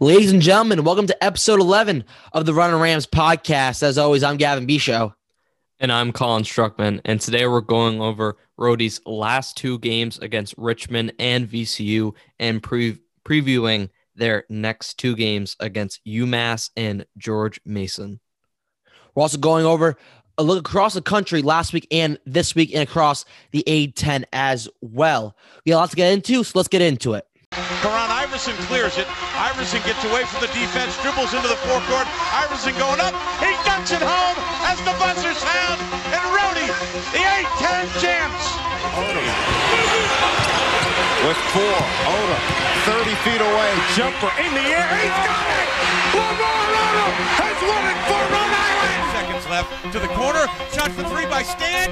Ladies and gentlemen, welcome to episode 11 of the Running Rams podcast. As always, I'm Gavin Bishow. And I'm Colin Struckman. And today we're going over Rhody's last two games against Richmond and VCU and pre- previewing their next two games against UMass and George Mason. We're also going over a look across the country last week and this week and across the A10 as well. We got lots to get into, so let's get into it. Karan Iverson clears it. Iverson gets away from the defense, dribbles into the forecourt. Iverson going up. He dunks it home as the buzzer sound. And Rhody, the A10 champs. Odom with four. Odom 30 feet away. Jumper in the air. He's got it. Lamar Odom has won it for Rhode Island. Seconds left to the corner. Shot for three by Stan.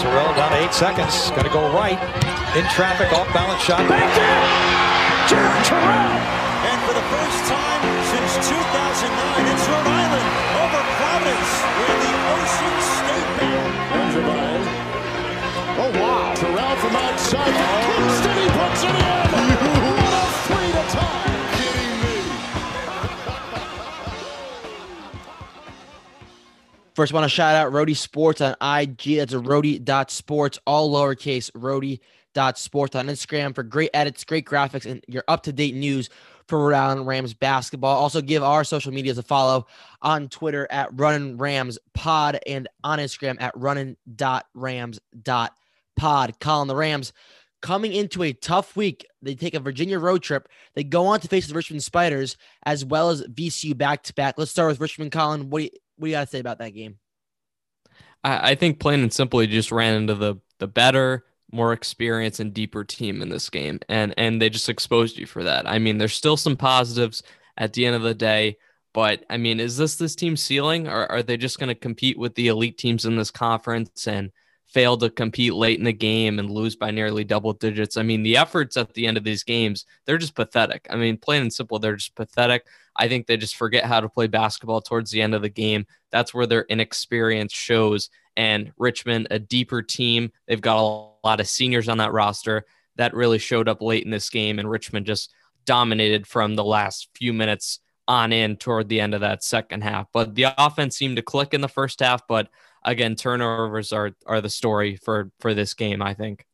Terrell down to eight seconds. To go right. In traffic, off balance shot. Jared Terrell! And for the first time First, want to shout out Rhody Sports on IG. That's a Rhody.sports, all lowercase Rhody.sports on Instagram for great edits, great graphics, and your up to date news for Rhode Island Rams basketball. Also, give our social medias a follow on Twitter at Running Rams Pod and on Instagram at running.rams.pod. Colin the Rams coming into a tough week. They take a Virginia road trip. They go on to face the Richmond Spiders as well as VCU back to back. Let's start with Richmond. Colin, what do you, what do you got to say about that game? I, I think plain and simply just ran into the the better, more experienced and deeper team in this game. And and they just exposed you for that. I mean, there's still some positives at the end of the day. But I mean, is this this team ceiling or are they just going to compete with the elite teams in this conference and fail to compete late in the game and lose by nearly double digits? I mean, the efforts at the end of these games, they're just pathetic. I mean, plain and simple, they're just pathetic. I think they just forget how to play basketball towards the end of the game. That's where their inexperience shows. And Richmond, a deeper team, they've got a lot of seniors on that roster that really showed up late in this game. And Richmond just dominated from the last few minutes on in toward the end of that second half. But the offense seemed to click in the first half. But again, turnovers are are the story for for this game, I think.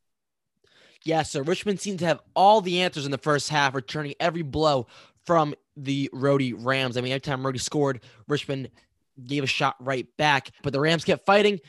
Yeah, so Richmond seemed to have all the answers in the first half, returning every blow from the Rhody Rams. I mean, every time Rhody scored, Richmond gave a shot right back, but the Rams kept fighting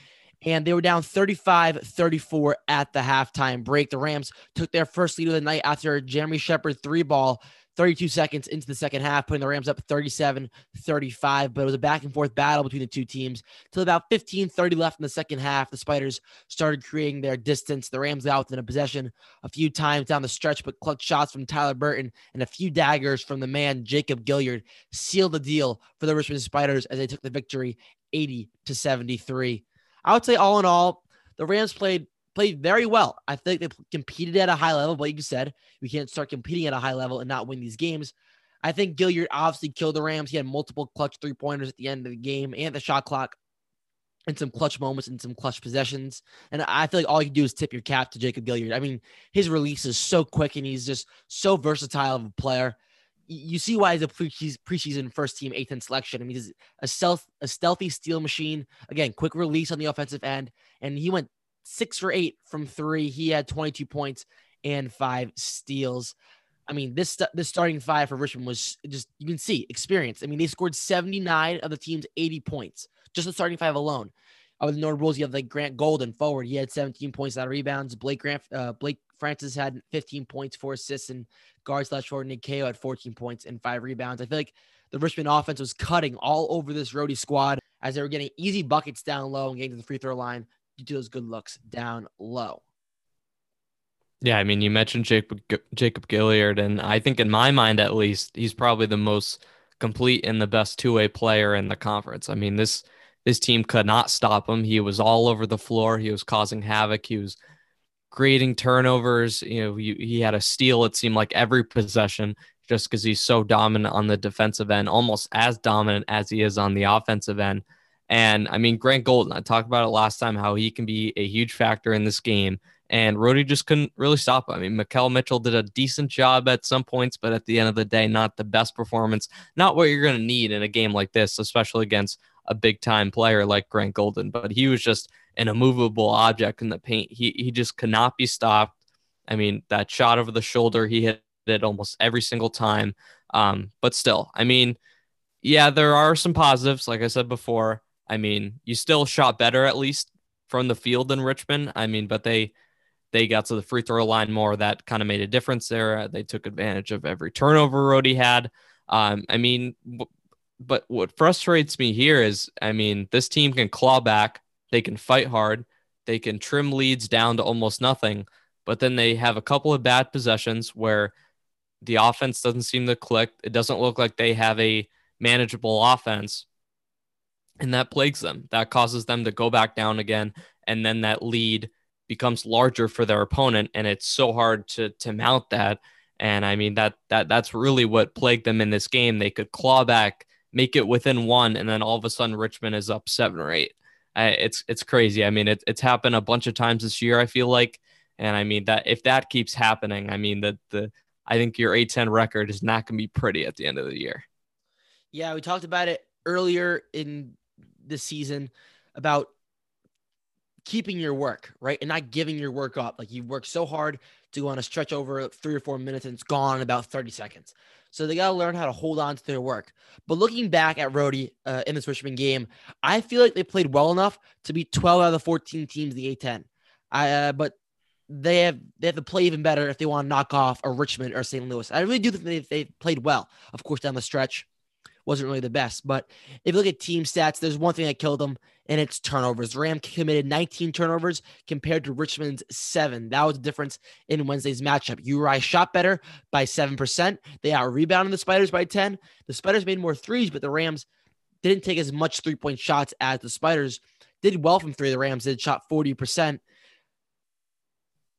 and they were down 35 34 at the halftime break. The Rams took their first lead of the night after Jeremy Sheppard three ball 32 seconds into the second half, putting the Rams up 37 35. But it was a back and forth battle between the two teams till about 15 30 left in the second half. The Spiders started creating their distance. The Rams got within a possession a few times down the stretch, but clutch shots from Tyler Burton and a few daggers from the man Jacob Gilyard sealed the deal for the Richmond Spiders as they took the victory 80 to 73. I would say, all in all, the Rams played played very well. I think they competed at a high level, but like you said, we can't start competing at a high level and not win these games. I think Gilyard obviously killed the Rams. He had multiple clutch three pointers at the end of the game and the shot clock and some clutch moments and some clutch possessions. And I feel like all you do is tip your cap to Jacob Gilyard. I mean, his release is so quick and he's just so versatile of a player. You see why he's a preseason first team A10 selection. I mean, he's a stealth, a stealthy steal machine. Again, quick release on the offensive end. And he went six for eight from three. He had 22 points and five steals. I mean, this this starting five for Richmond was just you can see experience. I mean, they scored 79 of the team's 80 points, just the starting five alone. Of the notables, you have like Grant Golden forward. He had 17 points out of rebounds. Blake Grant, uh, Blake Francis had 15 points, four assists, and guard slash forward Nick Ko had 14 points and five rebounds. I feel like the Richmond offense was cutting all over this Rhody squad as they were getting easy buckets down low and getting to the free throw line due to those good looks down low. Yeah, I mean, you mentioned Jacob Jacob Gilyard, and I think in my mind, at least, he's probably the most complete and the best two way player in the conference. I mean, this this team could not stop him. He was all over the floor. He was causing havoc. He was creating turnovers. You know, he, he had a steal. It seemed like every possession, just because he's so dominant on the defensive end, almost as dominant as he is on the offensive end. And I mean, Grant Golden, I talked about it last time how he can be a huge factor in this game. and Rhody just couldn't really stop. Him. I mean, Makhel Mitchell did a decent job at some points, but at the end of the day, not the best performance. Not what you're going to need in a game like this, especially against a big time player like Grant Golden. But he was just an immovable object in the paint. He he just could not be stopped. I mean, that shot over the shoulder, he hit it almost every single time. Um, but still, I mean, yeah, there are some positives. Like I said before, I mean, you still shot better at least from the field than Richmond. I mean, but they they got to the free throw line more. That kind of made a difference there. They took advantage of every turnover Rhody had. Um, I mean, but what frustrates me here is, I mean, this team can claw back. They can fight hard. They can trim leads down to almost nothing. But then they have a couple of bad possessions where the offense doesn't seem to click. It doesn't look like they have a manageable offense. And that plagues them. That causes them to go back down again. And then that lead becomes larger for their opponent. And it's so hard to to mount that. And I mean that that that's really what plagued them in this game. They could claw back, make it within one, and then all of a sudden Richmond is up seven or eight. it's it's crazy. I mean, it, it's happened a bunch of times this year. I feel like, and I mean that if that keeps happening, I mean that the I think your A10 record is not going to be pretty at the end of the year. Yeah, we talked about it earlier in the season about keeping your work, right? And not giving your work up. Like you work so hard to go on a stretch over three or four minutes and it's gone in about 30 seconds. So they got to learn how to hold on to their work. But looking back at Rhody uh, in this Richmond game, I feel like they played well enough to beat 12 out of the 14 teams the A10. I, uh, but they have they have to play even better if they want to knock off a Richmond or St. Louis. I really do think they, they played well. Of course, down the stretch, wasn't really the best. But if you look at team stats, there's one thing that killed them, and it's turnovers. Ram committed 19 turnovers compared to Richmond's seven. That was the difference in Wednesday's matchup. URI shot better by 7%. They out rebounded the Spiders by 10. The Spiders made more threes, but the Rams didn't take as much three point shots as the Spiders did well from three. The Rams did shot 40%.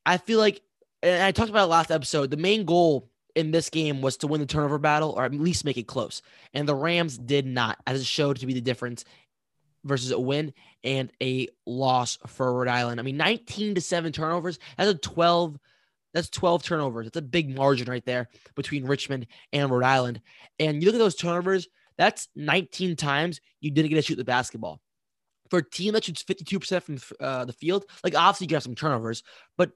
I feel like, and I talked about it last episode, the main goal in this game was to win the turnover battle or at least make it close. And the Rams did not, as it showed to be the difference versus a win and a loss for Rhode Island. I mean, 19 to 7 turnovers. That's a 12. That's 12 turnovers. That's a big margin right there between Richmond and Rhode Island. And you look at those turnovers, that's 19 times you didn't get to shoot the basketball. For a team that shoots 52% from uh, the field, like obviously you have some turnovers, but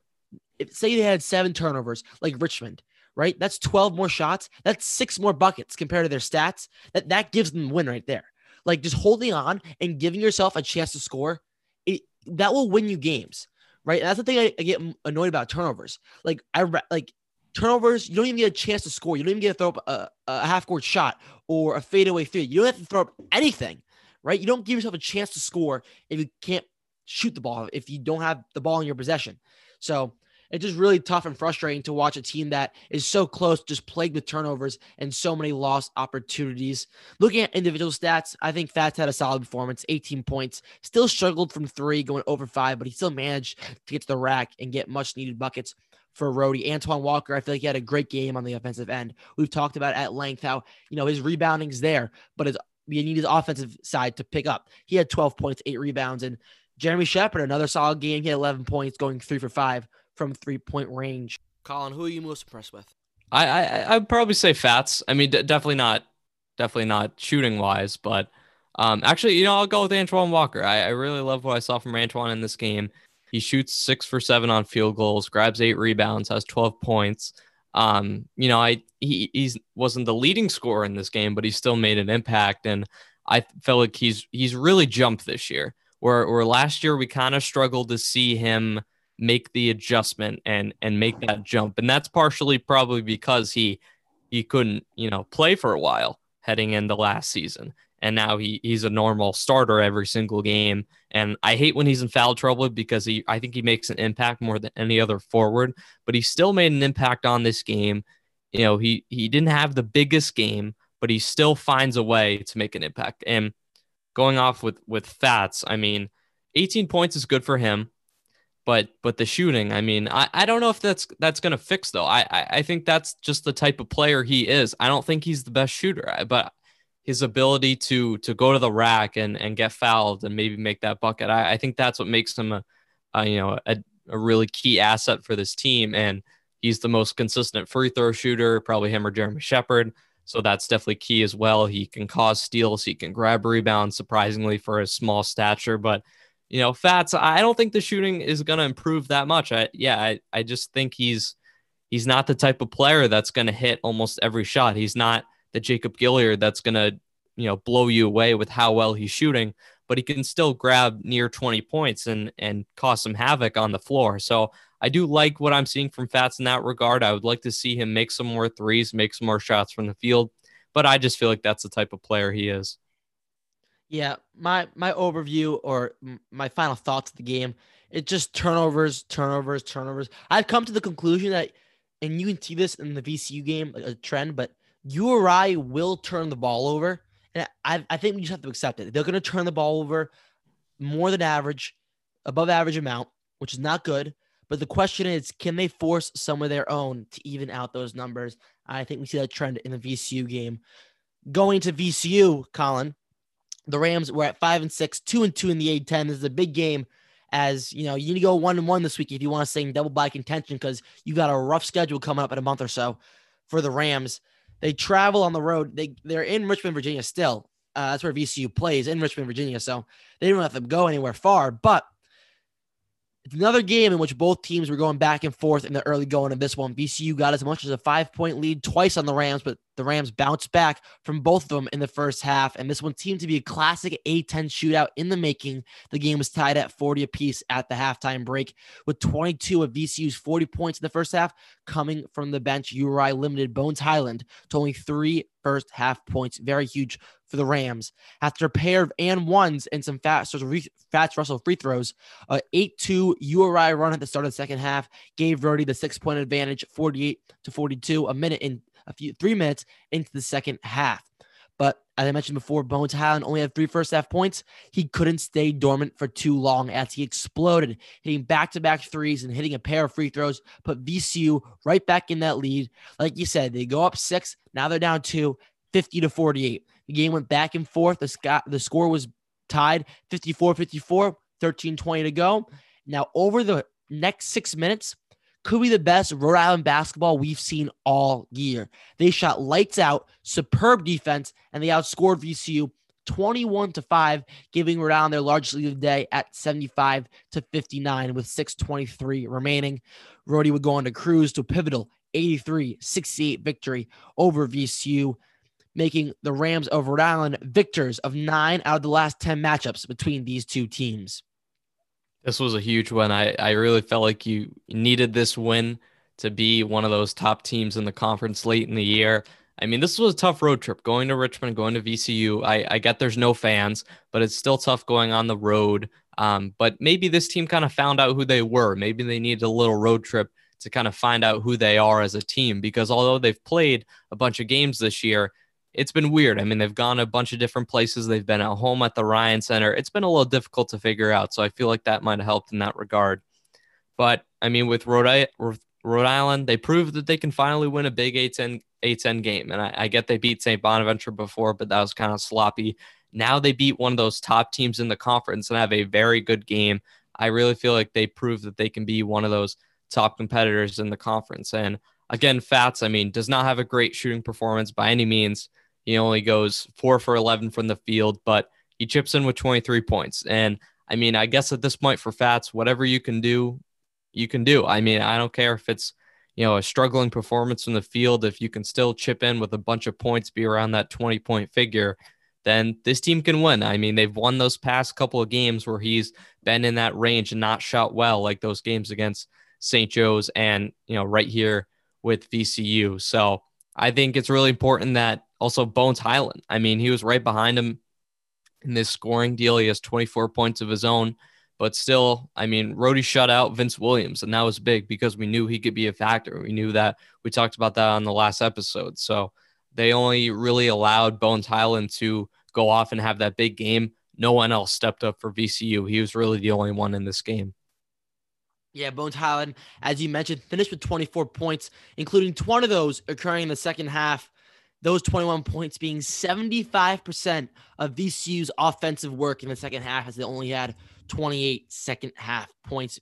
if say they had seven turnovers like Richmond, right? That's 12 more shots. That's six more buckets compared to their stats. That that gives them win right there. Like just holding on and giving yourself a chance to score, it that will win you games, right? And that's the thing I, I, get annoyed about turnovers. Like I like turnovers, you don't even get a chance to score. You don't even get to throw up a, a half court shot or a fadeaway three. You don't have to throw up anything, right? You don't give yourself a chance to score if you can't shoot the ball if you don't have the ball in your possession. So it's just really tough and frustrating to watch a team that is so close, just plagued with turnovers and so many lost opportunities. Looking at individual stats, I think Fats had a solid performance, 18 points. Still struggled from three, going over five, but he still managed to get to the rack and get much needed buckets for Rhody. Antwan Walker, I feel like he had a great game on the offensive end. We've talked about at length how, you know, his rebounding's there, but his you need his offensive side to pick up. He had 12 points, eight rebounds, and Jeremy Sheppard, another solid game. He had 11 points, going three for five from three point range. Colin, who are you most impressed with? I I I'd probably say Fats. I mean, d- definitely not, definitely not shooting wise, but um, actually, you know, I'll go with Antwan Walker. I, I really love what I saw from Antwan in this game. He shoots six for seven on field goals, grabs eight rebounds, has 12 points. Um, you know, I he he's wasn't the leading scorer in this game, but he still made an impact, and I felt like he's he's really jumped this year. Where where last year we kind of struggled to see him make the adjustment and and make that jump. And that's partially probably because he he couldn't you know play for a while heading into last season. And now he he's a normal starter every single game. And i hate when he's in foul trouble because he i think he makes an impact more than any other forward but he still made an impact on this game. You know he he didn't have the biggest game but he still finds a way to make an impact. And going off with with fats i mean 18 points is good for him but but the shooting, I mean, I, I don't know if that's that's gonna fix though. I, I, I think that's just the type of player he is. I don't think he's the best shooter, but his ability to to go to the rack and and get fouled and maybe make that bucket, I, I think that's what makes him a, a you know a a really key asset for this team. And he's the most consistent free throw shooter, probably him or Jeremy Sheppard. So that's definitely key as well. He can cause steals, he can grab rebounds, surprisingly for his small stature. But you know, Fats, I don't think the shooting is going to improve that much. I yeah, I, I just think he's he's not the type of player that's going to hit almost every shot. He's not the Jacob Gilyard that's going to you know blow you away with how well he's shooting, but he can still grab near 20 points and and cause some havoc on the floor. So I do like what I'm seeing from Fats in that regard. I would like to see him make some more threes, make some more shots from the field, but I just feel like that's the type of player he is. Yeah, my my overview or my final thoughts of the game, it just turnovers, turnovers, turnovers. I've come to the conclusion that, and you can see this in the VCU game, a trend, but URI will turn the ball over, and I I think we just have to accept it. They're going to turn the ball over more than average, above average amount, which is not good. But the question is, can they force some of their own to even out those numbers? I think we see that trend in the VCU game. Going to VCU, Colin, the Rams were at five and six, two and two in the A10. This is a big game as you know, you need to go one and one this week if you want to stay in double bye contention because you got a rough schedule coming up in a month or so for the Rams. They travel on the road. They they're in Richmond, Virginia still. Uh, that's where VCU plays in Richmond, Virginia. So they didn't have to go anywhere far. But it's another game in which both teams were going back and forth in the early going of this one. VCU got as much as a five point lead twice on the Rams, but the Rams bounced back from both of them in the first half. And this one seemed to be a classic A10 shootout in the making. The game was tied at 40 apiece at the halftime break, with 22 of VCU's 40 points in the first half coming from the bench. URI limited Bones Hyland to only three first half points. Very huge for the Rams. After a pair of and ones and some fast, Fats Russell free throws, a 8 2 URI run at the start of the second half gave Rhody the six point advantage, 48 to 42, a minute in a few three minutes into the second half. As I mentioned before, Bones Hyland only had three first half points. He couldn't stay dormant for too long as he exploded, hitting back to back threes and hitting a pair of free throws, put VCU right back in that lead. Like you said, they go up six. Now they're down two, 50 to 48. The game went back and forth. The, sc- the score was tied 54 54, 13 20 to go. Now, over the next six minutes, could be the best Rhode Island basketball we've seen all year. They shot lights out, superb defense, and they outscored VCU 21 to 5, giving Rhode Island their largest lead of the day at 75 to 59 with 623 remaining. Rhody would go on to cruise to a pivotal 83 68 victory over VCU making the Rams of Rhode Island victors of nine out of the last 10 matchups between these two teams. This was a huge win. I, I really felt like you needed this win to be one of those top teams in the conference late in the year. I mean, this was a tough road trip going to Richmond, going to VCU. I, I get there's no fans, but it's still tough going on the road. Um, but maybe this team kind of found out who they were. Maybe they needed a little road trip to kind of find out who they are as a team because although they've played a bunch of games this year, it's been weird. I mean, they've gone a bunch of different places. They've been at home at the Ryan Center. It's been a little difficult to figure out. So I feel like that might have helped in that regard. But I mean, with Rhode, Rhode Island, they proved that they can finally win a big A10, A10 game. And I, I get they beat St. Bonaventure before, but that was kind of sloppy. Now they beat one of those top teams in the conference and have a very good game. I really feel like they proved that they can be one of those top competitors in the conference. And again, Fats, I mean, does not have a great shooting performance by any means. He only goes four for 11 from the field, but he chips in with 23 points. And I mean, I guess at this point for Fats, whatever you can do, you can do. I mean, I don't care if it's, you know, a struggling performance from the field. If you can still chip in with a bunch of points, be around that 20 point figure, then this team can win. I mean, they've won those past couple of games where he's been in that range and not shot well, like those games against St. Joe's and, you know, right here with VCU. So I think it's really important that also, Bones Hyland. I mean, he was right behind him in this scoring deal. He has 24 points of his own, but still, I mean, Rhody shut out Vince Williams, and that was big because we knew he could be a factor. We knew that. We talked about that on the last episode. So they only really allowed Bones Hyland to go off and have that big game. No one else stepped up for VCU. He was really the only one in this game. Yeah, Bones Hyland, as you mentioned, finished with 24 points, including 20 of those occurring in the second half those 21 points being 75% of VCU's offensive work in the second half, as they only had 28 second half points.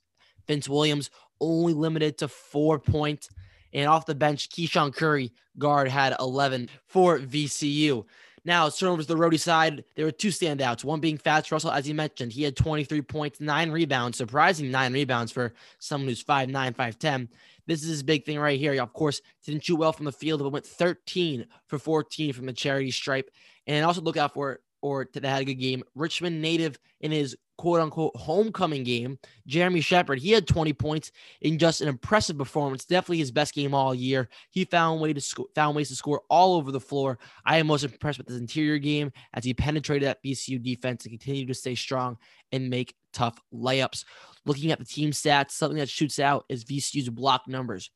Vince Williams only limited to four points. And off the bench, KeShawn Curry, guard, had 11 for VCU. Now, turnovers the Rhody side, there were two standouts. One being Fats Russell, as you mentioned, he had 23 points, nine rebounds, surprising nine rebounds for someone who's 5'9, 5'10. This is his big thing right here. He, Of course, didn't shoot well from the field, but went 13 for 14 from the charity stripe. And also look out for or that had a good game. Richmond native in his quote unquote homecoming game, Jeremy Sheppard, he had 20 points in just an impressive performance. Definitely his best game all year. He found way to found ways to score all over the floor. I am most impressed with his interior game as he penetrated that VCU defense and continued to stay strong and make tough layups. Looking at the team stats, something that shoots out is VCU's block numbers.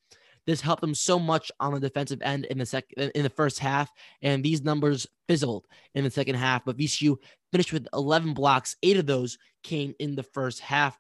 This helped them so much on the defensive end in the second in the first half, and these numbers fizzled in the second half. But VCU finished with 11 blocks. Eight of those came in the first half.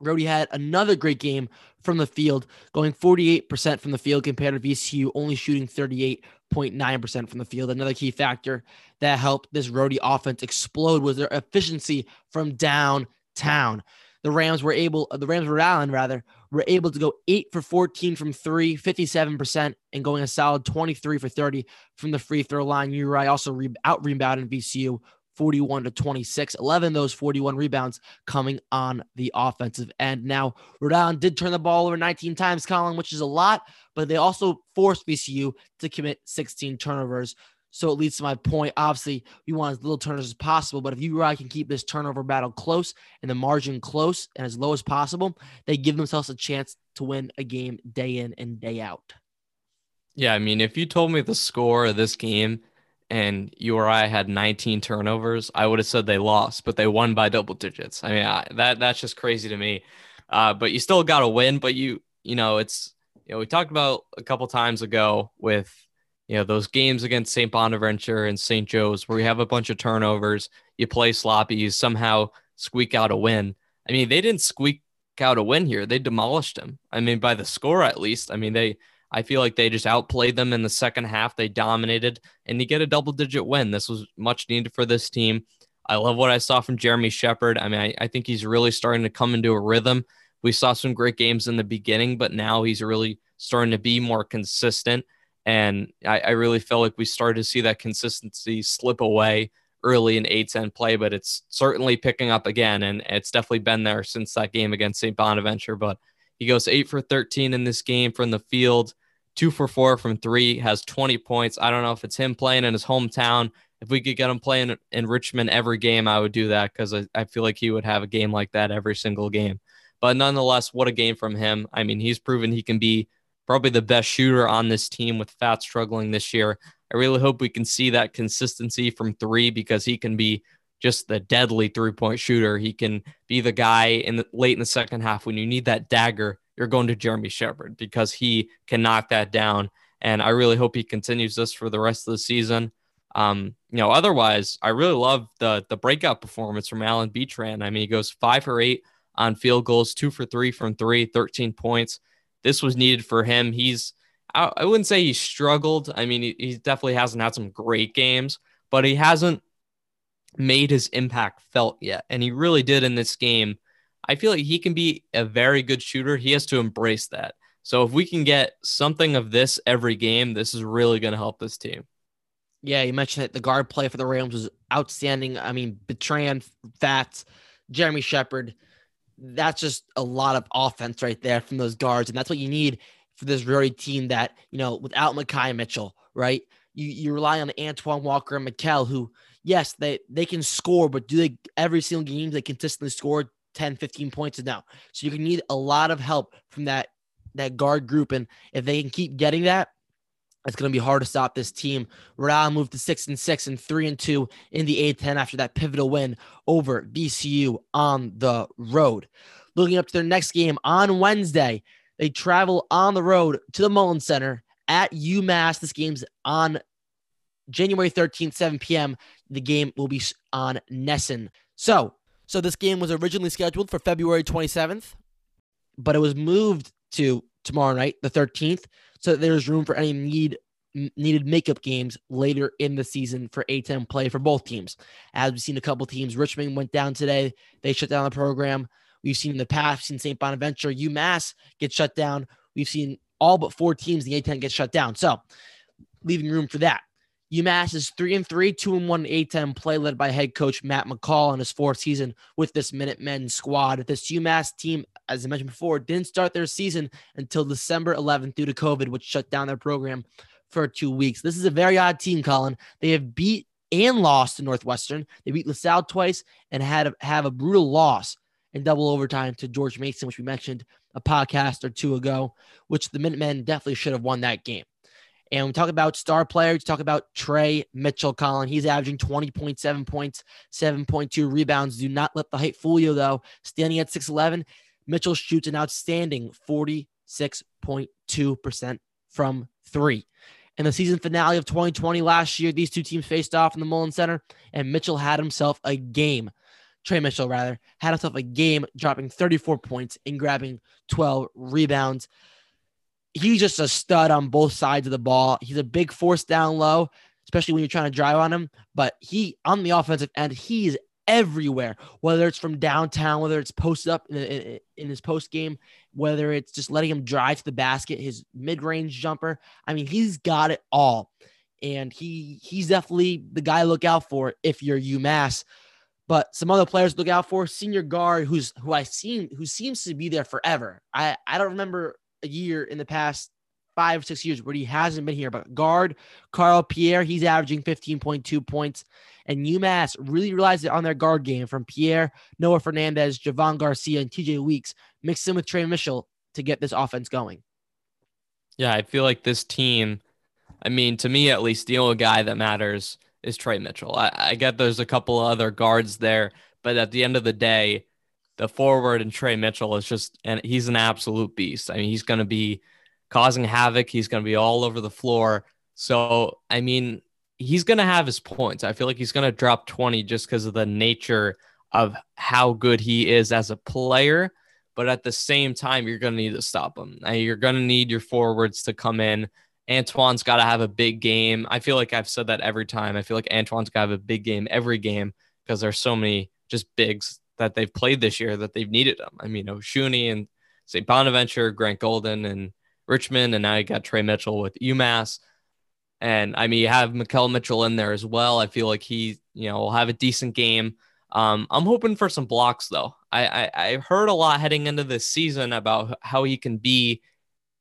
Rhody had another great game from the field, going 48% from the field compared to VCU, only shooting 38.9% from the field. Another key factor that helped this Rhody offense explode was their efficiency from downtown. The Rams were able, uh, the Rams Rhode Island rather, were able to go 8 for 14 from 3, 57%, and going a solid 23 for 30 from the free throw line. Uri also re- out rebounded VCU 41 to 26. 11 of those 41 rebounds coming on the offensive end. Now, Rhode Island did turn the ball over 19 times, Colin, which is a lot, but they also forced VCU to commit 16 turnovers. So it leads to my point. Obviously, we want as little turnovers as possible, but if you I can keep this turnover battle close and the margin close and as low as possible, they give themselves a chance to win a game day in and day out. Yeah, I mean, if you told me the score of this game and URI had 19 turnovers, I would have said they lost, but they won by double digits. I mean, I, that that's just crazy to me. Uh, but you still got to win. But you, you know, it's you know we talked about a couple times ago with you know those games against St. Bonaventure and St. Joe's where you have a bunch of turnovers, you play sloppy, you somehow squeak out a win. I mean, they didn't squeak out a win here; they demolished them. I mean, by the score at least. I mean, they I feel like they just outplayed them in the second half. They dominated, and you get a double digit win. This was much needed for this team. I love what I saw from Jeremy Sheppard. I mean, I, I think he's really starting to come into a rhythm. We saw some great games in the beginning, but now he's really starting to be more consistent. And I, I really feel like we started to see that consistency slip away early in A10 play, but it's certainly picking up again. And it's definitely been there since that game against St. Bonaventure. But he goes eight for 13 in this game from the field, two for four from three, has 20 points. I don't know if it's him playing in his hometown. If we could get him playing in Richmond every game, I would do that because I, I feel like he would have a game like that every single game. But nonetheless, what a game from him. I mean, he's proven he can be probably the best shooter on this team with Fat struggling this year. I really hope we can see that consistency from three because he can be just the deadly three point shooter. He can be the guy in the late in the second half when you need that dagger. You're going to Jeremy Sheppard because he can knock that down. And I really hope he continues this for the rest of the season. Um, you know, otherwise, I really love the the breakout performance from Allen Betrand. I mean, he goes five for eight on field goals, two for three from three, 13 points. This was needed for him. He's I, I wouldn't say he struggled. I mean, he, he definitely hasn't had some great games, but he hasn't made his impact felt yet. And he really did in this game. I feel like he can be a very good shooter. He has to embrace that. So if we can get something of this every game, this is really going to help this team. Yeah, you mentioned that the guard play for the Rams was outstanding. I mean, Betrand, Fats, Jeremy Sheppard. That's just a lot of offense right there from those guards. And that's what you need for this Rhody team that, you know, without Makhi Mitchell, right? You you rely on Antwan Walker and Makhel, who yes, they they can score, but do they every single game they consistently score 10, 15 points now? So you can need a lot of help from that that guard group, and if they can keep getting that, it's going to be hard to stop this team. Rhode Island moved to six and six and three and two in the A10 after that pivotal win over VCU on the road. Looking up to their next game on Wednesday, they travel on the road to the Mullins Center at UMass. This game's on January 13th, 7 p.m. The game will be on NESN. So, so this game was originally scheduled for February 27th, but it was moved to tomorrow night, the 13th, so that there's room for any need needed makeup games later in the season for A10 play for both teams. As we've seen a couple teams, Richmond went down today. They shut down the program. We've seen in the past, seen St. Bonaventure, UMass get shut down. We've seen all but four teams in the A10 get shut down. So leaving room for that. UMass is three and three, two and one A10 play led by head coach Matt McCall in his fourth season with this Minutemen squad. This UMass team, as I mentioned before, didn't start their season until December 11th due to COVID, which shut down their program for two weeks. This is a very odd team, Colin. They have beat and lost to Northwestern. They beat LaSalle twice and had a, have a brutal loss in double overtime to George Mason, which we mentioned a podcast or two ago, which the Minutemen definitely should have won that game. And we talk about star players, talk about Tre Mitchell Colin. He's averaging 20.7 points, 7.2 rebounds. Do not let the height fool you, though. Standing at 6'11, Mitchell shoots an outstanding 46.2% from three. In the season finale of 2020 last year, these two teams faced off in the Mullins Center, and Mitchell had himself a game. Tre Mitchell, rather, had himself a game, dropping 34 points and grabbing 12 rebounds he's just a stud on both sides of the ball. He's a big force down low, especially when you're trying to drive on him. But he on the offensive end, he's everywhere. Whether it's from downtown, whether it's posted up in, in, in his post game, whether it's just letting him drive to the basket, his mid range jumper. I mean, he's got it all, and he he's definitely the guy to look out for if you're UMass. But some other players look out for senior guard, who's who I seen who seems to be there forever. I I don't remember a year in the past five, six years where he hasn't been here. But guard Carl Pierre, he's averaging 15.2 points. And UMass really relies on their guard game from Pierre, Noah Fernandez, Javohn Garcia, and TJ Weeks, mixed in with Tre Mitchell to get this offense going. Yeah, I feel like this team, I mean, to me at least, the only guy that matters is Tre Mitchell. I, I get there's a couple other guards there, but at the end of the day, the forward and Tre Mitchell is just, and he's an absolute beast. I mean, he's going to be causing havoc. He's going to be all over the floor. So, I mean, he's going to have his points. I feel like he's going to drop 20 just because of the nature of how good he is as a player. But at the same time, you're going to need to stop him. You're going to need your forwards to come in. Antwan's got to have a big game. I feel like I've said that every time. I feel like Antwan's got to have a big game every game because there's so many just bigs that they've played this year that they've needed them. I mean, Osunniyi and St. Bonaventure, Grant Golden and Richmond, and now you got Tre Mitchell with UMass. And I mean, you have Makhel Mitchell in there as well. I feel like he, you know, will have a decent game. Um, I'm hoping for some blocks though. I, I I heard a lot heading into this season about how he can be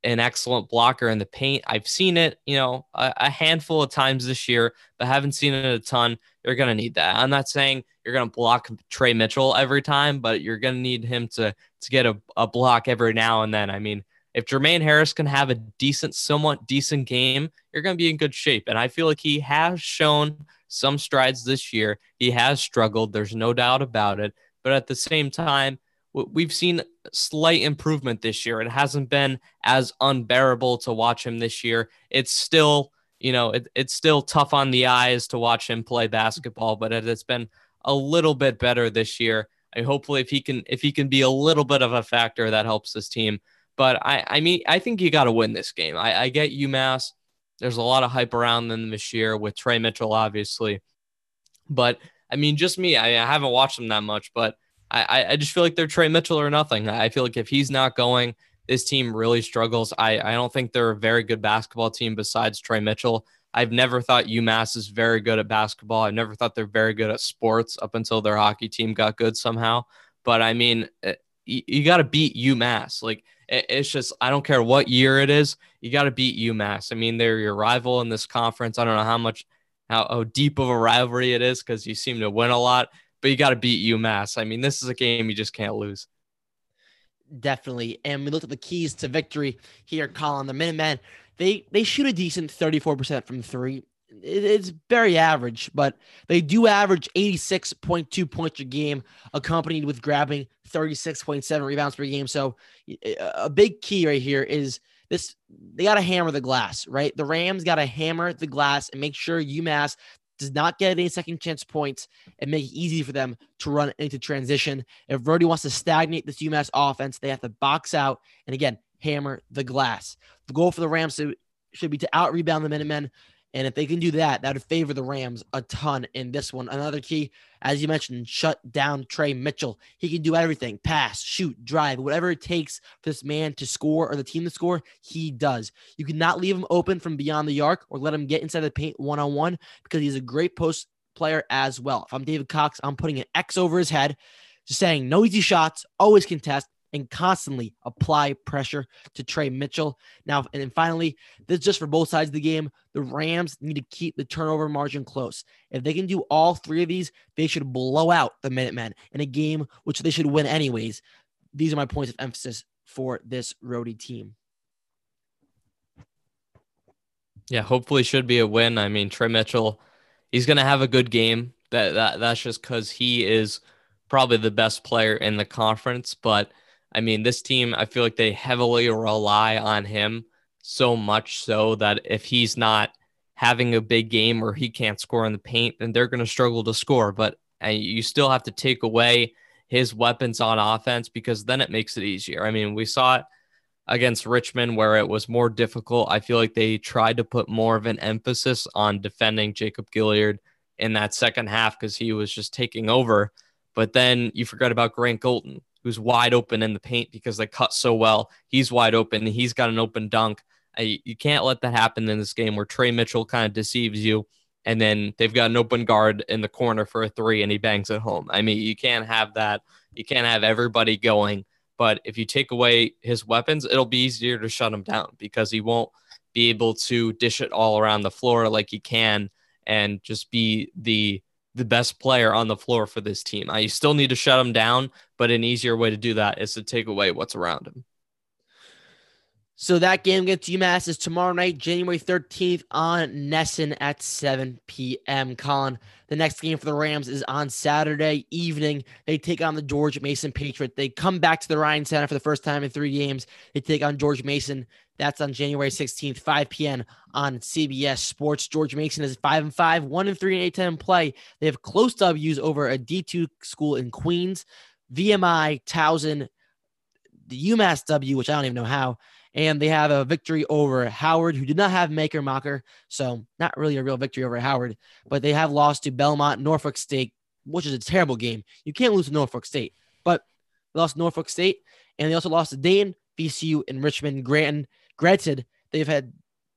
an excellent blocker in the paint. I've seen it, you know, a, a handful of times this year, but haven't seen it a ton. You're going to need that. I'm not saying you're going to block Tre Mitchell every time, but you're going to need him to to get a, a block every now and then. I mean, if Jermaine Harris can have a decent, somewhat decent game, you're going to be in good shape. And I feel like he has shown some strides this year. He has struggled. There's no doubt about it. But at the same time, we've seen slight improvement this year. It hasn't been as unbearable to watch him this year. It's still, you know, it, it's still tough on the eyes to watch him play basketball, but it has been a little bit better this year. I hopefully if he can if he can be a little bit of a factor that helps this team. But I I mean I think you got to win this game. I, I get UMass. There's a lot of hype around them this year with Tre Mitchell, obviously. But I mean, just me. I, I haven't watched them that much, but I, I just feel like they're Tre Mitchell or nothing. I feel like if he's not going, this team really struggles. I, I don't think they're a very good basketball team besides Tre Mitchell. I've never thought UMass is very good at basketball. I've never thought they're very good at sports up until their hockey team got good somehow. But I mean, eh, you, you got to beat UMass. Like it, it's just, I don't care what year it is, you got to beat UMass. I mean, they're your rival in this conference. I don't know how much, how, how deep of a rivalry it is because you seem to win a lot but you got to beat UMass. I mean, this is a game you just can't lose. Definitely. And we looked at the keys to victory here, Colin. The Minutemen, they they shoot a decent 34% from three. it's very average, but they do average 86.2 points a game, accompanied with grabbing 36.7 rebounds per game. So a big key right here is this they got to hammer the glass, right? The Rams got to hammer the glass and make sure UMass does not get any second chance points and make it easy for them to run into transition. If Rhody wants to stagnate this UMass offense, they have to box out and again hammer the glass. The goal for the Rams should be to out rebound the Minutemen And if they can do that, that would favor the Rams a ton in this one. Another key, as you mentioned, shut down Tre Mitchell. He can do everything pass, shoot, drive, whatever it takes for this man to score or the team to score, he does. You cannot leave him open from beyond the arc or let him get inside the paint one on one because he's a great post player as well. If I'm David Cox, I'm putting an X over his head, just saying no easy shots, always contest, and constantly apply pressure to Tre Mitchell. Now, and then finally, this is just for both sides of the game. The Rams need to keep the turnover margin close. If they can do all three of these, they should blow out the Minutemen in a game which they should win anyways. These are my points of emphasis for this Rhody team. Yeah, hopefully should be a win. I mean, Tre Mitchell, he's gonna have a good game. That that that's just because he is probably the best player in the conference. But I mean, this team, I feel like they heavily rely on him so much so that if he's not having a big game or he can't score in the paint, then they're going to struggle to score. But uh, you still have to take away his weapons on offense because then it makes it easier. I mean, we saw it against Richmond where it was more difficult. I feel like they tried to put more of an emphasis on defending Jacob Gilyard in that second half because he was just taking over. But then you forgot about Grant Golden, who's wide open in the paint because they cut so well. He's wide open. He's got an open dunk. Uh, you can't let that happen in this game where Tre Mitchell kind of deceives you. And then they've got an open guard in the corner for a three and he bangs it home. I mean, you can't have that. You can't have everybody going but if you take away his weapons, it'll be easier to shut him down because he won't be able to dish it all around the floor like he can and just be the the best player on the floor for this team. Uh, I still need to shut him down, but an easier way to do that is to take away what's around him. So that game against UMass is tomorrow night, January 13th on NESN at 7 p.m. Colin, the next game for the Rams is on Saturday evening. They take on the George Mason Patriot. They come back to the Ryan Center for the first time in three games. They take on George Mason. That's on January 16th, 5 p.m. on CBS Sports. George Mason is 5 and 5, 1 and 3 and A10 play. They have close W's over a D2 school in Queens, VMI, Towson, the UMass W, which I don't even know how, and they have a victory over Howard, who did not have Makur Maker, so not really a real victory over Howard, but they have lost to Belmont, Norfolk State, which is a terrible game. You can't lose to Norfolk State, but they lost Norfolk State, and they also lost to Dayton, VCU, and Richmond. Granted, granted, they've had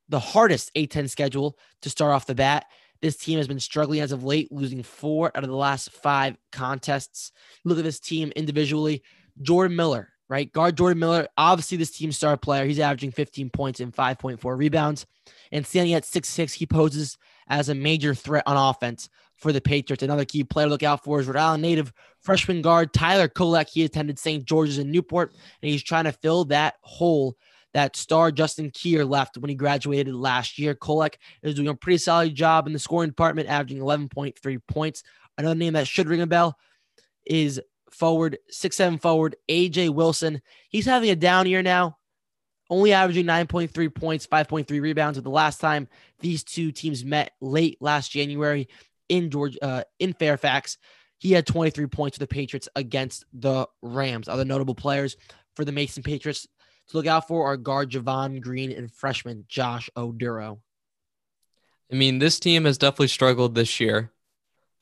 the hardest A10 schedule to start off the bat. This team has been struggling as of late, losing four out of the last five contests. Look at this team individually. Jordan Miller, right? Guard Jordan Miller, obviously this team star player. He's averaging 15 points and 5.4 rebounds. And standing at 6'6, he poses as a major threat on offense for the Patriots. Another key player to look out for is Rhode Island native freshman guard Tyler Kolek. He attended St. George's in Newport, and he's trying to fill that hole that star Justin Kier left when he graduated last year. Kolek is doing a pretty solid job in the scoring department, averaging 11.3 points. Another name that should ring a bell is forward, six seven forward, AJ Wilson. He's having a down year now, only averaging 9.3 points, 5.3 rebounds. But the last time these two teams met late last January in Georgia, uh, in Fairfax, he had 23 points for the Patriots against the Rams. Other notable players for the Mason Patriots to look out for are guard Javon Greene and freshman Josh Oduro. I mean, this team has definitely struggled this year.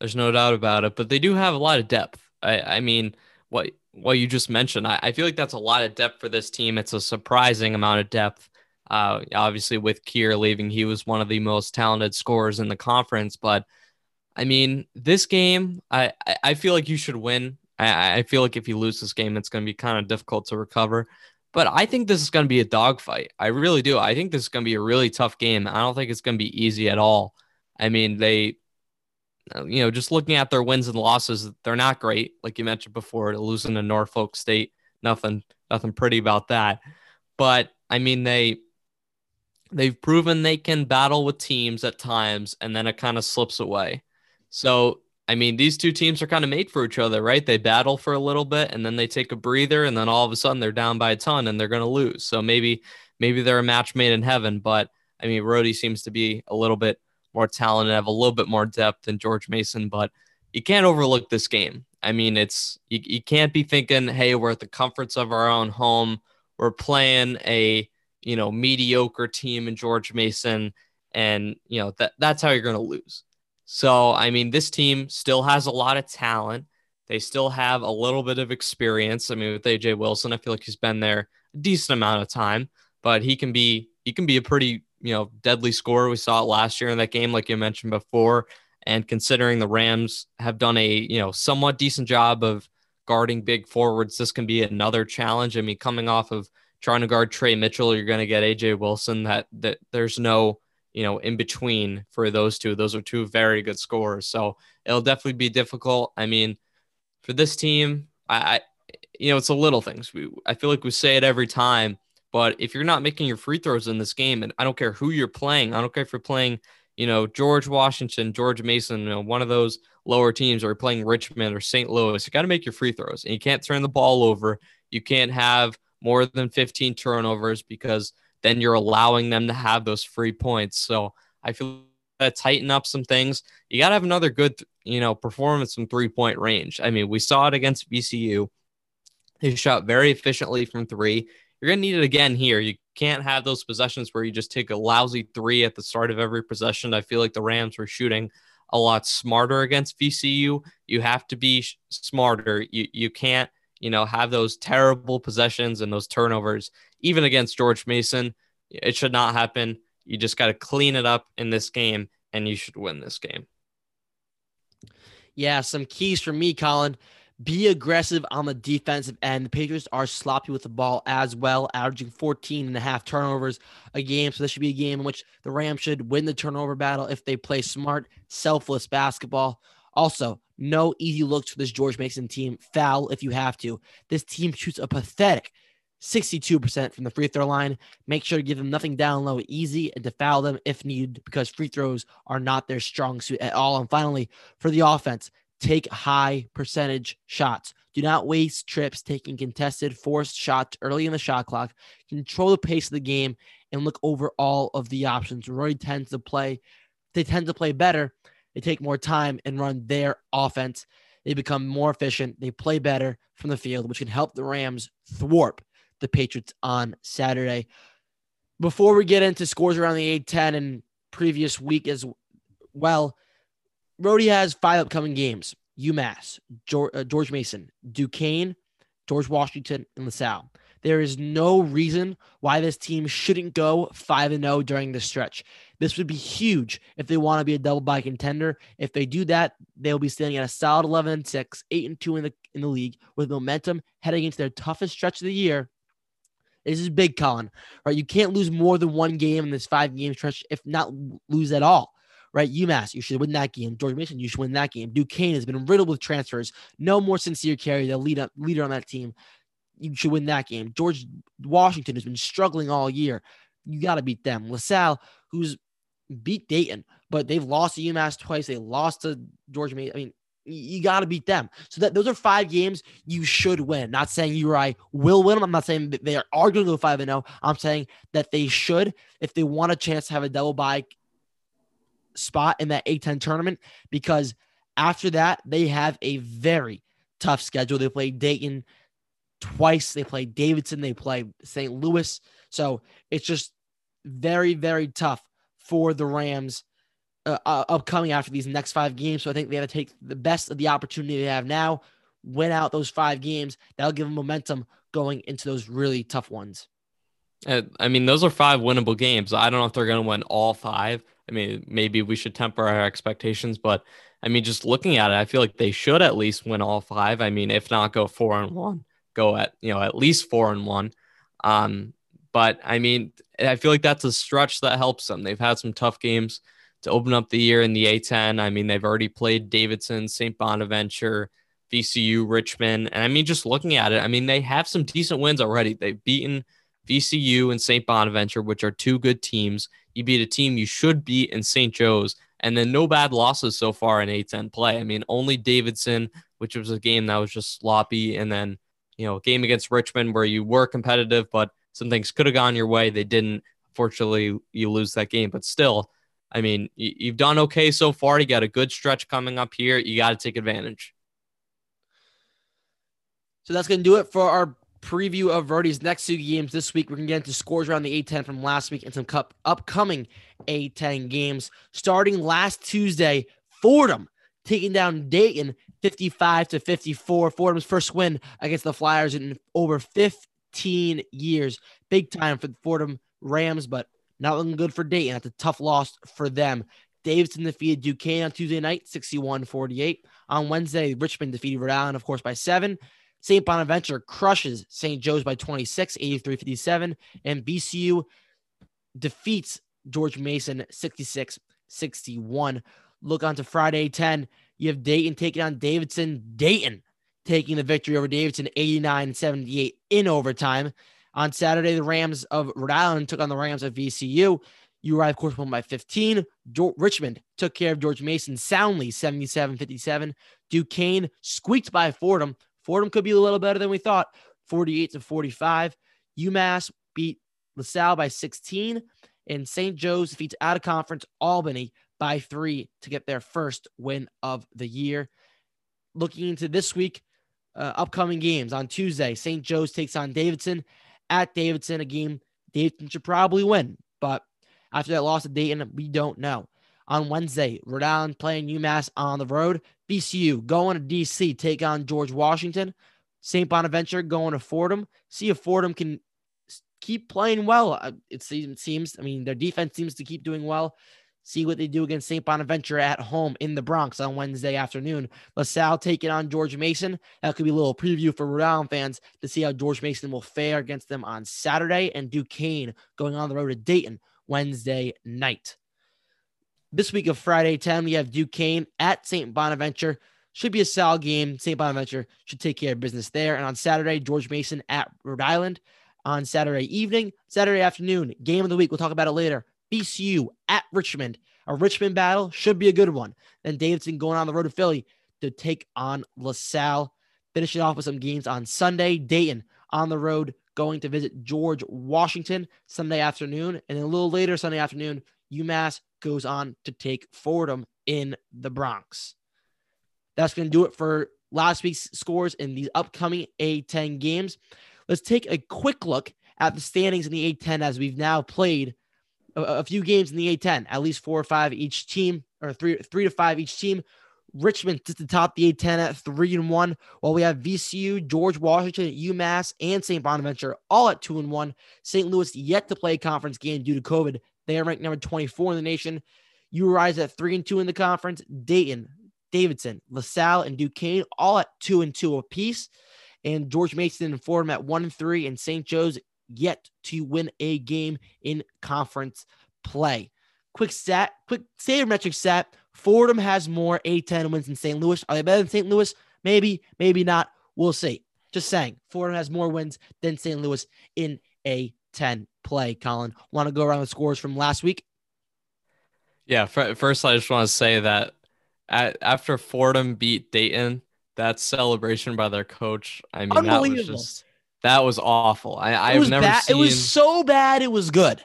There's no doubt about it, but they do have a lot of depth. I, I mean, what what you just mentioned, I, I feel like that's a lot of depth for this team. It's a surprising amount of depth. Uh, obviously, with Kier leaving, he was one of the most talented scorers in the conference. But I mean, this game, I, I feel like you should win. I, I feel like if you lose this game, it's going to be kind of difficult to recover. But I think this is going to be a dogfight. I really do. I think this is going to be a really tough game. I don't think it's going to be easy at all. I mean, they uh, you know, just looking at their wins and losses, they're not great. Like you mentioned before, losing to Norfolk State, nothing, nothing pretty about that. But I mean, they they've proven they can battle with teams at times, and then it kind of slips away. So I mean, these two teams are kind of made for each other, right? They battle for a little bit, and then they take a breather, and then all of a sudden they're down by a ton, and they're going to lose. So maybe maybe they're a match made in heaven. But I mean, Rhody seems to be a little bit more talented, have a little bit more depth than George Mason, but you can't overlook this game. I mean, it's you, you can't be thinking, hey, we're at the comforts of our own home. We're playing a you know mediocre team in George Mason, and you know that that's how you're going to lose. So I mean, this team still has a lot of talent. They still have a little bit of experience. I mean, with AJ Wilson, I feel like he's been there a decent amount of time, but he can be he can be a pretty you know deadly scorer. We saw it last year in that game, like you mentioned before. And considering the Rams have done a you know somewhat decent job of guarding big forwards, this can be another challenge. I mean, coming off of trying to guard Tre Mitchell, you're going to get AJ Wilson. That that there's no you know in between for those two. Those are two very good scores. so it'll definitely be difficult. I mean, for this team, I, I you know it's a little things. We I feel like we say it every time, but if you're not making your free throws in this game, and I don't care who you're playing, I don't care if you're playing you know George Washington, George Mason, you know one of those lower teams, or playing Richmond or St. Louis, you got to make your free throws, and you can't turn the ball over. You can't have more than 15 turnovers because then you're allowing them to have those free points. So I feel that tighten up some things. You got to have another good, you know, performance from three point range. I mean, we saw it against VCU. They shot very efficiently from three. You're going to need it again here. You can't have those possessions where you just take a lousy three at the start of every possession. I feel like the Rams were shooting a lot smarter against VCU. You have to be smarter. You you can't you know, have those terrible possessions and those turnovers, even against George Mason. It should not happen. You just got to clean it up in this game, and you should win this game. Yeah, some keys for me, Colin. Be aggressive on the defensive end. The Patriots are sloppy with the ball as well, averaging 14 and a half turnovers a game. So this should be a game in which the Rams should win the turnover battle if they play smart, selfless basketball. Also, no easy looks for this George Mason team. Foul if you have to. This team shoots a pathetic 62% from the free throw line. Make sure to give them nothing down low, easy, and to foul them if needed because free throws are not their strong suit at all. And finally, for the offense, take high percentage shots. Do not waste trips taking contested, forced shots early in the shot clock. Control the pace of the game and look over all of the options. Roy tends to play, they tend to play better they take more time and run their offense. They become more efficient. They play better from the field, which can help the Rams thwart the Patriots on Saturday. Before we get into scores around the A10 and previous week as well, Rhody has five upcoming games UMass, George, uh, George Mason, Duquesne, George Washington, and LaSalle. There is no reason why this team shouldn't go 5 0 during this stretch. This would be huge if they want to be a double bye contender. If they do that, they'll be standing at a solid 11 and 6, 8 and 2 in the in the league with momentum heading into their toughest stretch of the year. This is big, Colin. Right? You can't lose more than one game in this five game stretch, if not lose at all. Right? UMass, you should win that game. George Mason, you should win that game. Duquesne has been riddled with transfers. No more Sincere Carry, the lead up, leader on that team. You should win that game. George Washington has been struggling all year. You got to beat them. LaSalle, who's beat Dayton, but they've lost to UMass twice. They lost to George Georgia. I mean, you got to beat them. So that those are five games you should win. Not saying you or I will win them. I'm not saying that they are, are going to go five and zero. Oh. I'm saying that they should, if they want a chance to have a double bye spot in that A10 tournament, because after that they have a very tough schedule. They play Dayton twice. They play Davidson. They play St. Louis. So it's just very, very tough for the Rams uh, uh, upcoming after these next five games. So I think they have to take the best of the opportunity they have now, win out those five games. That'll give them momentum going into those really tough ones. Uh, I mean, those are five winnable games. I don't know if they're going to win all five. I mean, maybe we should temper our expectations, but I mean, just looking at it, I feel like they should at least win all five. I mean, if not, go four and one, go at you know at least four and one. Um, but I mean, I feel like that's a stretch that helps them. They've had some tough games to open up the year in the A10. I mean, they've already played Davidson, St. Bonaventure, VCU, Richmond. And I mean, just looking at it, I mean, they have some decent wins already. They've beaten VCU and St. Bonaventure, which are two good teams. You beat a team you should beat in St. Joe's. And then no bad losses so far in A10 play. I mean, only Davidson, which was a game that was just sloppy. And then, you know, game against Richmond where you were competitive, but some things could have gone your way. They didn't. Fortunately, you lose that game, but still, I mean, you've done okay so far. You got a good stretch coming up here. You got to take advantage. So that's going to do it for our preview of Rhody's next two games this week. We're going to get into scores around the A10 from last week and some cup upcoming A10 games. Starting last Tuesday, Fordham taking down Dayton 55 to 54. Fordham's first win against the Flyers in over 15 years. Big time for the Fordham Rams, but not looking good for Dayton. That's a tough loss for them. Davidson defeated Duquesne on Tuesday night, 61 48. On Wednesday, Richmond defeated Rhode Island, of course, by seven. St. Bonaventure crushes St. Joe's by 26, 83 57. And VCU defeats George Mason 66 61. Look on to Friday 10. You have Dayton taking on Davidson. Dayton taking the victory over Davidson 89 78 in overtime. On Saturday, the Rams of Rhode Island took on the Rams of VCU. URI, of course, won by 15. Richmond took care of George Mason soundly 77 57. Duquesne squeaked by Fordham Fordham could be a little better than we thought, 48 to 45. UMass beat LaSalle by 16, and St. Joe's defeats out of conference Albany by three to get their first win of the year. Looking into this week, uh, upcoming games on Tuesday, St. Joe's takes on Davidson at Davidson, a game Davidson should probably win, but after that loss to Dayton, we don't know. On Wednesday, Rhode Island playing UMass on the road. VCU going to DC, take on George Washington. St. Bonaventure going to Fordham. See if Fordham can keep playing well. Uh, it seems, I mean, their defense seems to keep doing well. See what they do against St. Bonaventure at home in the Bronx on Wednesday afternoon. LaSalle taking on George Mason. That could be a little preview for Rhode Island fans to see how George Mason will fare against them on Saturday. And Duquesne going on the road to Dayton Wednesday night. This week of Friday 10, we have Duquesne at St. Bonaventure. Should be a solid game. St. Bonaventure should take care of business there. And on Saturday, George Mason at Rhode Island. On Saturday evening, Saturday afternoon, game of the week. We'll talk about it later. VCU at Richmond. A Richmond battle should be a good one. Then Davidson going on the road to Philly to take on LaSalle. Finishing off with some games on Sunday. Dayton on the road going to visit George Washington Sunday afternoon. And then a little later Sunday afternoon, UMass goes on to take Fordham in the Bronx. That's going to do it for last week's scores in these upcoming A10 games. Let's take a quick look at the standings in the A10 as we've now played a, few games in the A10, at least four or five each team, or three three to five each team. Richmond just to top the A10 at three and one, while we have VCU, George Washington, UMass, and St. Bonaventure all at two and one. St. Louis yet to play a conference game due to COVID. They are ranked number 24 in the nation. URI at three and two in the conference. Dayton, Davidson, LaSalle, and Duquesne all at two and two apiece. And George Mason and Fordham at one and three, and St. Joe's yet to win a game in conference play. Quick stat, quick sabermetric stat. Fordham has more A10 wins than St. Louis. Are they better than St. Louis? Maybe, maybe not. We'll see. Just saying, Fordham has more wins than St. Louis in A10 play, Colin. Want to go around the scores from last week? Yeah, first I just want to say that at, after Fordham beat Dayton, that celebration by their coach, I mean, that was just that was awful. I, I've never bad. seen. It was so bad. It was good.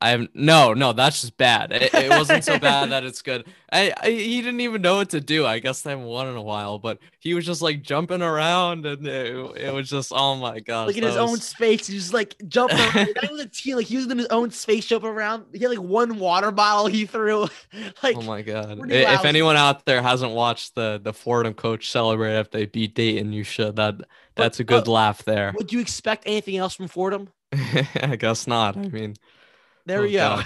I have no, no. That's just bad. It, it wasn't so bad that it's good. I, I, he didn't even know what to do. I guess they haven't won in a while, but he was just like jumping around, and it, it was just oh my god. Like in his was... own space, he just like jumping. around. that was a team. Like he was in his own space, jumping around. He had like one water bottle he threw. like oh my god. If anyone out there hasn't watched the the Fordham coach celebrate after they beat Dayton, you should. That that's but, a good uh, laugh there. Would you expect anything else from Fordham? I guess not. I mean. There we oh, go.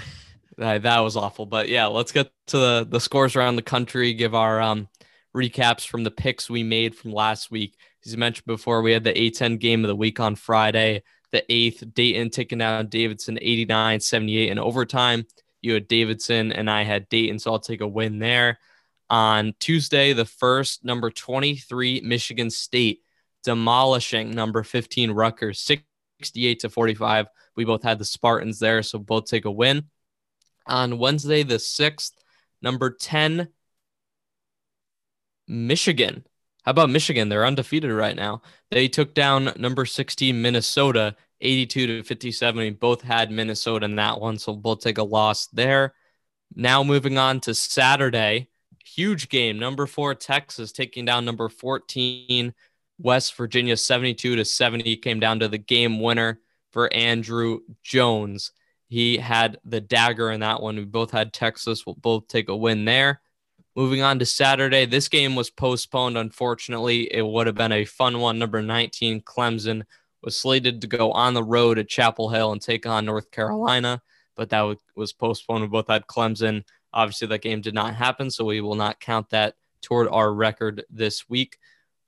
That, that was awful. But yeah, let's get to the, the scores around the country, give our um, recaps from the picks we made from last week. As you mentioned before, we had the A10 game of the week on Friday, the eighth, Dayton taking down Davidson 89 78 in overtime. You had Davidson and I had Dayton, so I'll take a win there. On Tuesday, the first, number 23, Michigan State demolishing number 15, Rutgers 68 to 45. We both had the Spartans there, so both take a win. On Wednesday, the 6th, number 10, Michigan. How about Michigan? They're undefeated right now. They took down number 16, Minnesota, 82 to 57. We both had Minnesota in that one, so we'll take a loss there. Now moving on to Saturday, huge game. Number four, Texas taking down number 14, West Virginia 72 to 70 came down to the game winner for Andrew Jones. He had the dagger in that one. We both had Texas. We'll both take a win there. Moving on to Saturday, this game was postponed. Unfortunately, it would have been a fun one. Number 19, Clemson, was slated to go on the road at Chapel Hill and take on North Carolina, but that was postponed. We both had Clemson. Obviously, that game did not happen, so we will not count that toward our record this week.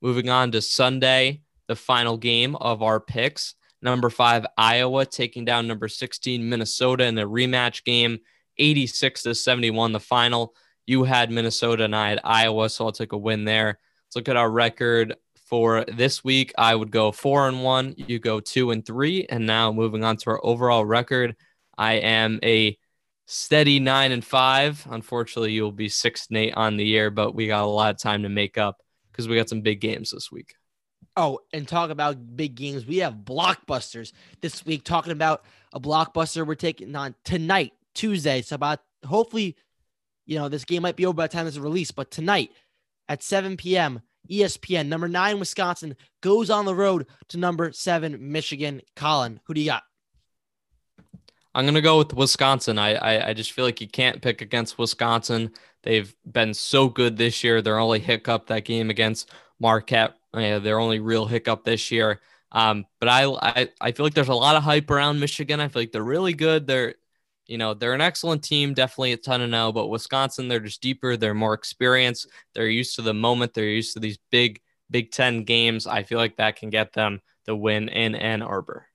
Moving on to Sunday, the final game of our picks. Number five, Iowa taking down number 16, Minnesota in a rematch game, 86 to 71, the final. You had Minnesota and I had Iowa, so I'll take a win there. Let's look at our record for this week. I would go four and one. You go two and three. And now moving on to our overall record, I am a steady nine and five. Unfortunately, you'll be six and eight on the year, but we got a lot of time to make up because we got some big games this week. Oh, and talk about big games. We have blockbusters this week. Talking about a blockbuster we're taking on tonight, Tuesday. So about hopefully, you know, this game might be over by the time this is released, but tonight at 7 p.m. ESPN, number nine, Wisconsin goes on the road to number seven, Michigan. Colin, who do you got? I'm gonna go with Wisconsin. I, I, I just feel like you can't pick against Wisconsin. They've been so good this year. Their only hiccup that game against Marquette. Uh, their only real hiccup this year. Um, but I, I I feel like there's a lot of hype around Michigan. I feel like they're really good. They're you know they're an excellent team, definitely a ton of know. But Wisconsin, they're just deeper. They're more experienced. They're used to the moment. They're used to these big Big Ten games. I feel like that can get them the win in Ann Arbor.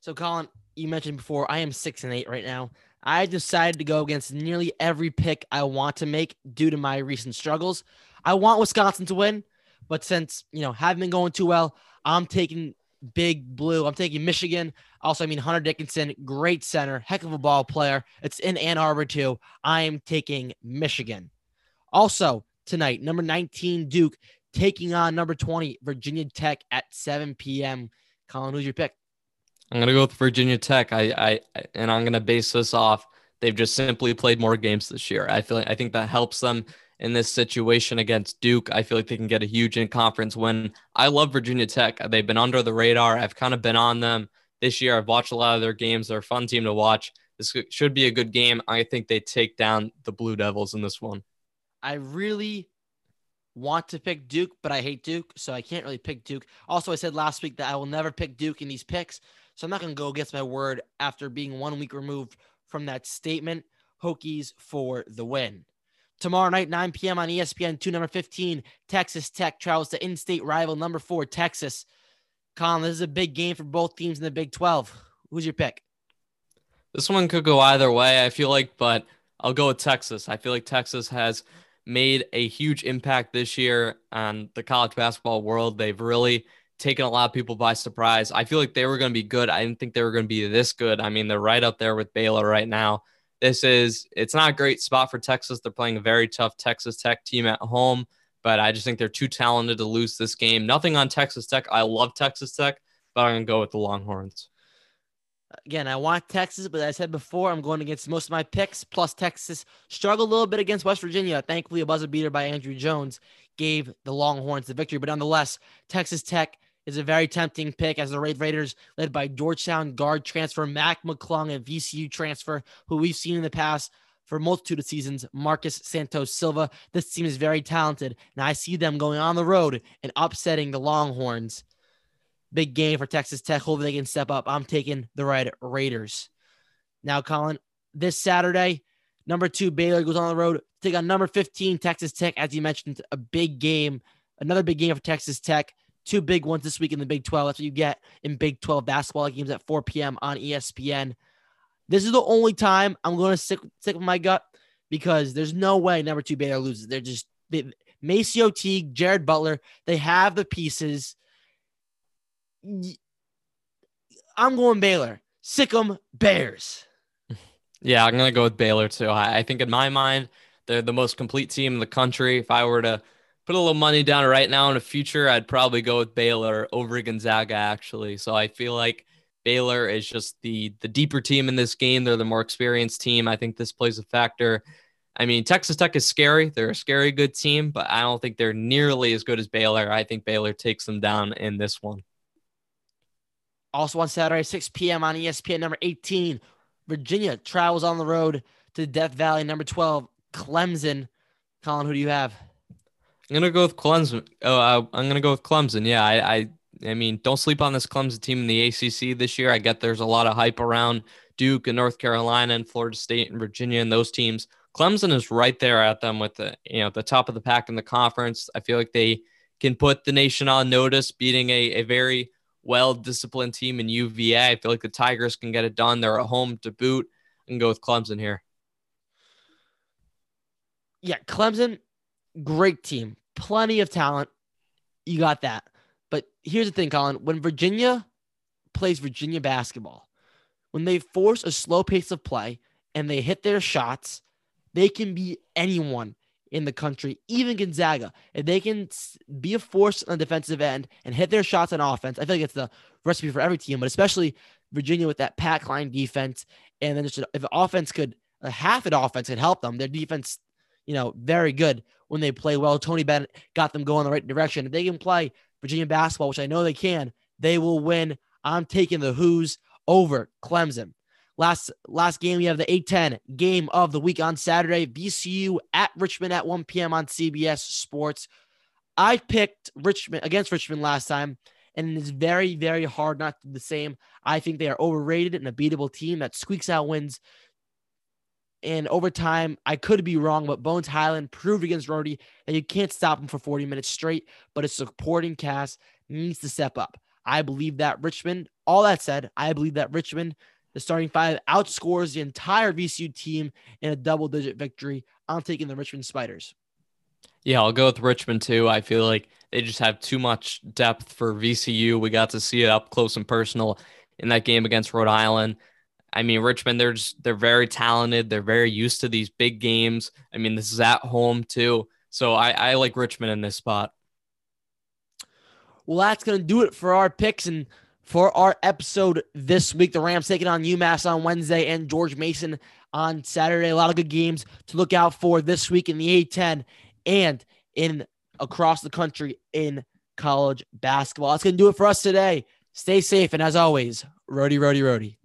So Colin, you mentioned before, I am six and eight right now. I decided to go against nearly every pick I want to make due to my recent struggles. I want Wisconsin to win, but since you know haven't been going too well, I'm taking Big Blue. I'm taking Michigan. Also, I mean Hunter Dickinson, great center, heck of a ball player. It's in Ann Arbor too. I am taking Michigan. Also tonight, number 19 Duke taking on number 20 Virginia Tech at 7 p.m. Colin, who's your pick? I'm gonna go with Virginia Tech. I, I and I'm gonna base this off. They've just simply played more games this year. I feel like I think that helps them in this situation against Duke. I feel like they can get a huge in conference win. I love Virginia Tech. They've been under the radar. I've kind of been on them this year. I've watched a lot of their games. They're a fun team to watch. This should be a good game. I think they take down the Blue Devils in this one. I really want to pick Duke, but I hate Duke, so I can't really pick Duke. Also, I said last week that I will never pick Duke in these picks so I'm not going to go against my word after being one week removed from that statement. Hokies for the win. Tomorrow night, 9 p.m. on ESPN 2, number 15, Texas Tech travels to in state rival number four, Texas. Colin, this is a big game for both teams in the Big 12. Who's your pick? This one could go either way, I feel like, but I'll go with Texas. I feel like Texas has made a huge impact this year on the college basketball world. They've really taken a lot of people by surprise. I feel like they were going to be good. I didn't think they were going to be this good. I mean, they're right up there with Baylor right now. This is it's not a great spot for Texas. They're playing a very tough Texas Tech team at home, but I just think they're too talented to lose this game. Nothing on Texas Tech. I love Texas Tech, but I'm going to go with the Longhorns. Again, I want Texas, but as I said before, I'm going against most of my picks. Plus, Texas struggled a little bit against West Virginia. Thankfully, a buzzer beater by Andrew Jones gave the Longhorns the victory. But nonetheless, Texas Tech is a very tempting pick as the Red Raiders, led by Georgetown guard transfer Mac McClung and VCU transfer, who we've seen in the past for a multitude of seasons, Marcus Santos Silva. This team is very talented, and I see them going on the road and upsetting the Longhorns. Big game for Texas Tech. Hopefully, they can step up. I'm taking the Red Raiders. Now, Colin, this Saturday, number two Baylor goes on the road take on number 15 Texas Tech. As you mentioned, a big game, another big game for Texas Tech two big ones this week in the Big 12. That's what you get in Big 12 basketball games at 4 p.m. on ESPN. This is the only time I'm going to stick, stick with my gut because there's no way number two Baylor loses. They're just they, Teague, Jared Butler. They have the pieces. I'm going Baylor. Sick 'em Bears. Yeah, I'm gonna go with Baylor too. I, I think in my mind, they're the most complete team in the country. If I were to put a little money down right now in the future, I'd probably go with Baylor over Gonzaga actually. So I feel like Baylor is just the the deeper team in this game. They're the more experienced team. I think this plays a factor. I mean, Texas Tech is scary. They're a scary good team, but I don't think they're nearly as good as Baylor. I think Baylor takes them down in this one. Also on Saturday, 6 p.m. on ESPN, number 18, Virginia travels on the road to Death Valley, number 12, Clemson. Colin, who do you have? I'm gonna go with Clemson. Oh, uh, I'm gonna go with Clemson. Yeah, I, I, I mean, don't sleep on this Clemson team in the ACC this year. I get there's a lot of hype around Duke and North Carolina and Florida State and Virginia and those teams. Clemson is right there at them with the you know the top of the pack in the conference. I feel like they can put the nation on notice, beating a, a very well disciplined team in UVA. I feel like the Tigers can get it done. They're at home to boot. I can go with Clemson here. Yeah, Clemson, great team, plenty of talent. You got that. But here's the thing, Colin. When Virginia plays Virginia basketball, when they force a slow pace of play and they hit their shots, they can be anyone in the country, even Gonzaga. If they can be a force on the defensive end and hit their shots on offense, I feel like it's the recipe for every team, but especially Virginia with that pack line defense. And then just if offense could, a half an offense could help them. Their defense, you know, very good when they play well. Tony Bennett got them going the right direction. If they can play Virginia basketball, which I know they can, they will win. I'm taking the Hoos over Clemson. Last last game, we have the A10 game of the week on Saturday. VCU at Richmond at 1 p.m. on CBS Sports. I picked Richmond against Richmond last time, and it's very, very hard not to do the same. I think they are overrated and a beatable team that squeaks out wins. And over time, I could be wrong, but Bones Hyland proved against Rhody that you can't stop him for 40 minutes straight, but a supporting cast needs to step up. I believe that Richmond, all that said, I believe that Richmond the starting five outscores the entire VCU team in a double digit victory. I'm taking the Richmond Spiders. Yeah, I'll go with Richmond too. I feel like they just have too much depth for VCU. We got to see it up close and personal in that game against Rhode Island. I mean, Richmond, they're just, they're very talented. They're very used to these big games. I mean, this is at home too. So I, I like Richmond in this spot. Well, that's going to do it for our picks. And for our episode this week. The Rams taking on UMass on Wednesday and George Mason on Saturday. A lot of good games to look out for this week in the A10 and in across the country in college basketball. That's going to do it for us today. Stay safe. And as always, Rhody, Rhody, Rhody.